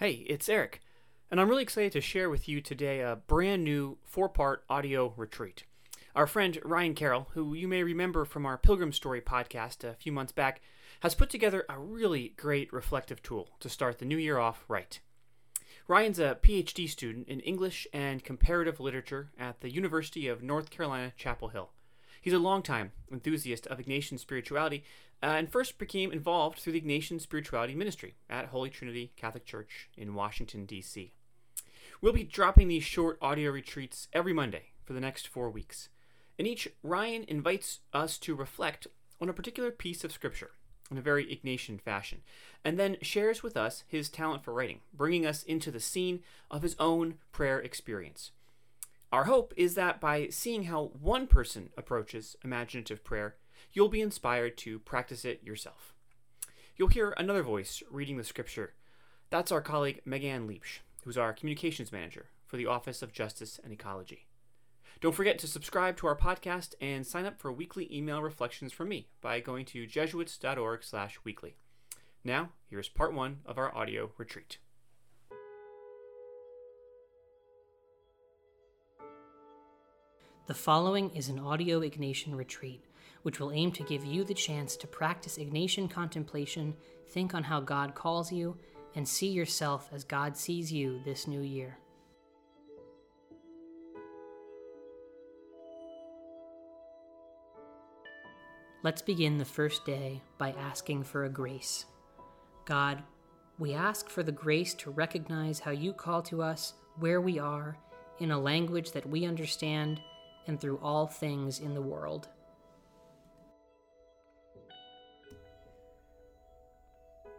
Hey, it's Eric, and I'm really excited to share with you today a brand new four part audio retreat. Our friend Ryan Carroll, who you may remember from our Pilgrim Story podcast a few months back, has put together a really great reflective tool to start the new year off right. Ryan's a PhD student in English and comparative literature at the University of North Carolina, Chapel Hill. He's a longtime enthusiast of Ignatian spirituality uh, and first became involved through the Ignatian Spirituality Ministry at Holy Trinity Catholic Church in Washington, D.C. We'll be dropping these short audio retreats every Monday for the next four weeks. In each, Ryan invites us to reflect on a particular piece of Scripture in a very Ignatian fashion, and then shares with us his talent for writing, bringing us into the scene of his own prayer experience. Our hope is that by seeing how one person approaches imaginative prayer, you'll be inspired to practice it yourself. You'll hear another voice reading the scripture. That's our colleague Megan Leipsch, who's our communications manager for the Office of Justice and Ecology. Don't forget to subscribe to our podcast and sign up for weekly email reflections from me by going to jesuits.org/weekly. Now, here's part 1 of our audio retreat. The following is an audio Ignatian retreat, which will aim to give you the chance to practice Ignatian contemplation, think on how God calls you, and see yourself as God sees you this new year. Let's begin the first day by asking for a grace. God, we ask for the grace to recognize how you call to us where we are in a language that we understand and through all things in the world.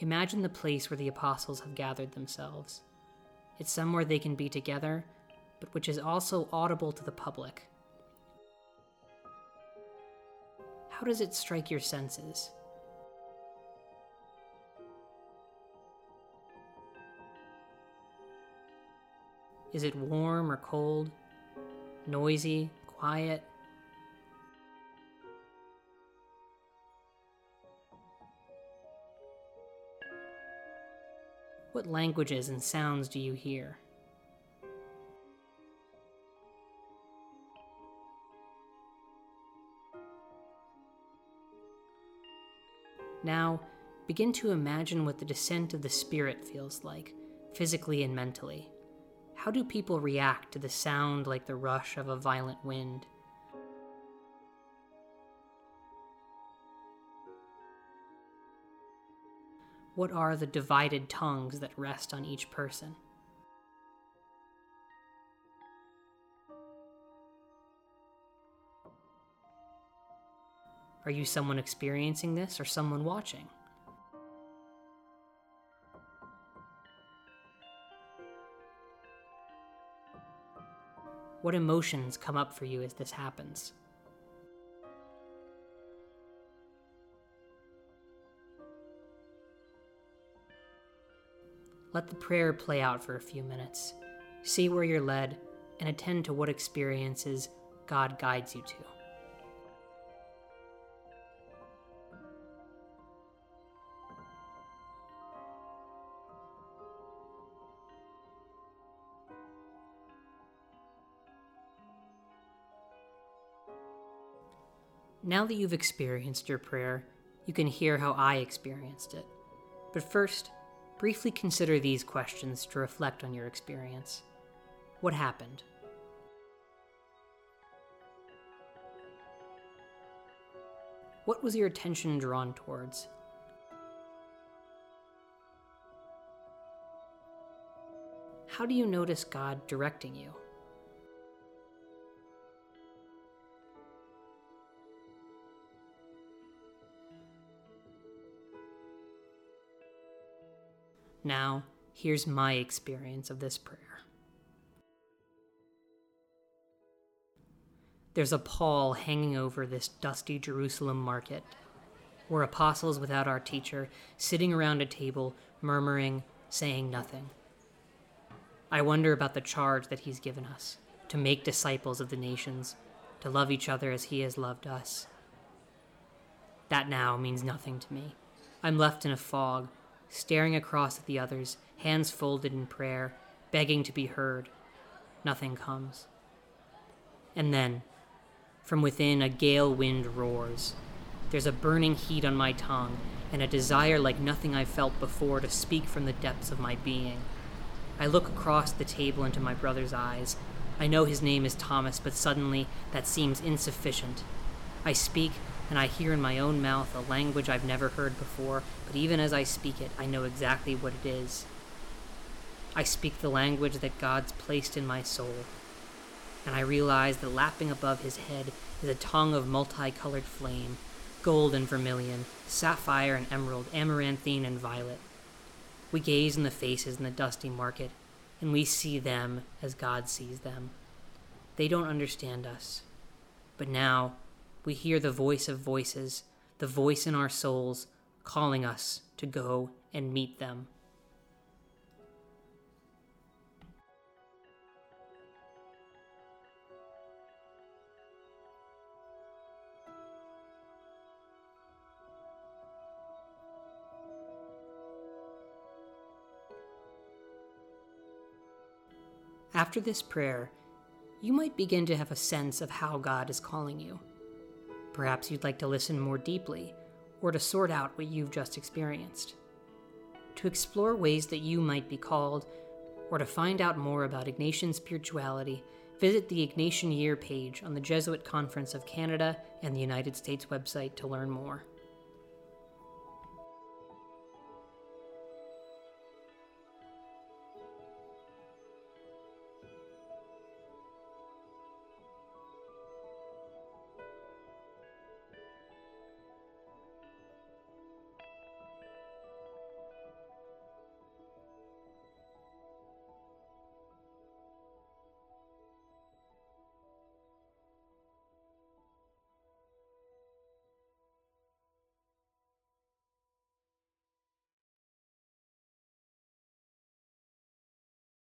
Imagine the place where the apostles have gathered themselves. It's somewhere they can be together, but which is also audible to the public. How does it strike your senses? Is it warm or cold? Noisy? Quiet? What languages and sounds do you hear? Now, begin to imagine what the descent of the Spirit feels like, physically and mentally. How do people react to the sound like the rush of a violent wind? what are the divided tongues that rest on each person. Are you someone experiencing this or someone watching? What emotions come up for you as this happens? Let the prayer play out for a few minutes. See where you're led and attend to what experiences God guides you to. Now that you've experienced your prayer, you can hear how I experienced it. But first, briefly consider these questions to reflect on your experience. What happened? What was your attention drawn towards? How do you notice God directing you? Now, here's my experience of this prayer. There's a pall hanging over this dusty Jerusalem market. We're apostles without our teacher, sitting around a table, murmuring, saying nothing. I wonder about the charge that he's given us to make disciples of the nations, to love each other as he has loved us. That now means nothing to me. I'm left in a fog, staring across at the others, hands folded in prayer, begging to be heard. Nothing comes. And then, from within, a gale wind roars. There's a burning heat on my tongue, and a desire like nothing I've felt before to speak from the depths of my being. I look across the table into my brother's eyes. I know his name is Thomas, but suddenly that seems insufficient. I speak, and I hear in my own mouth a language I've never heard before, but even as I speak it, I know exactly what it is. I speak the language that God's placed in my soul, and I realize that lapping above his head is a tongue of multicolored flame gold and vermilion, sapphire and emerald, amaranthine and violet. We gaze in the faces in the dusty market, and we see them as God sees them. They don't understand us. But now, we hear the voice of voices, the voice in our souls, calling us to go and meet them. After this prayer, you might begin to have a sense of how God is calling you. Perhaps you'd like to listen more deeply, or to sort out what you've just experienced. To explore ways that you might be called, or to find out more about Ignatian spirituality, visit the Ignatian Year page on the Jesuit Conference of Canada and the United States website to learn more.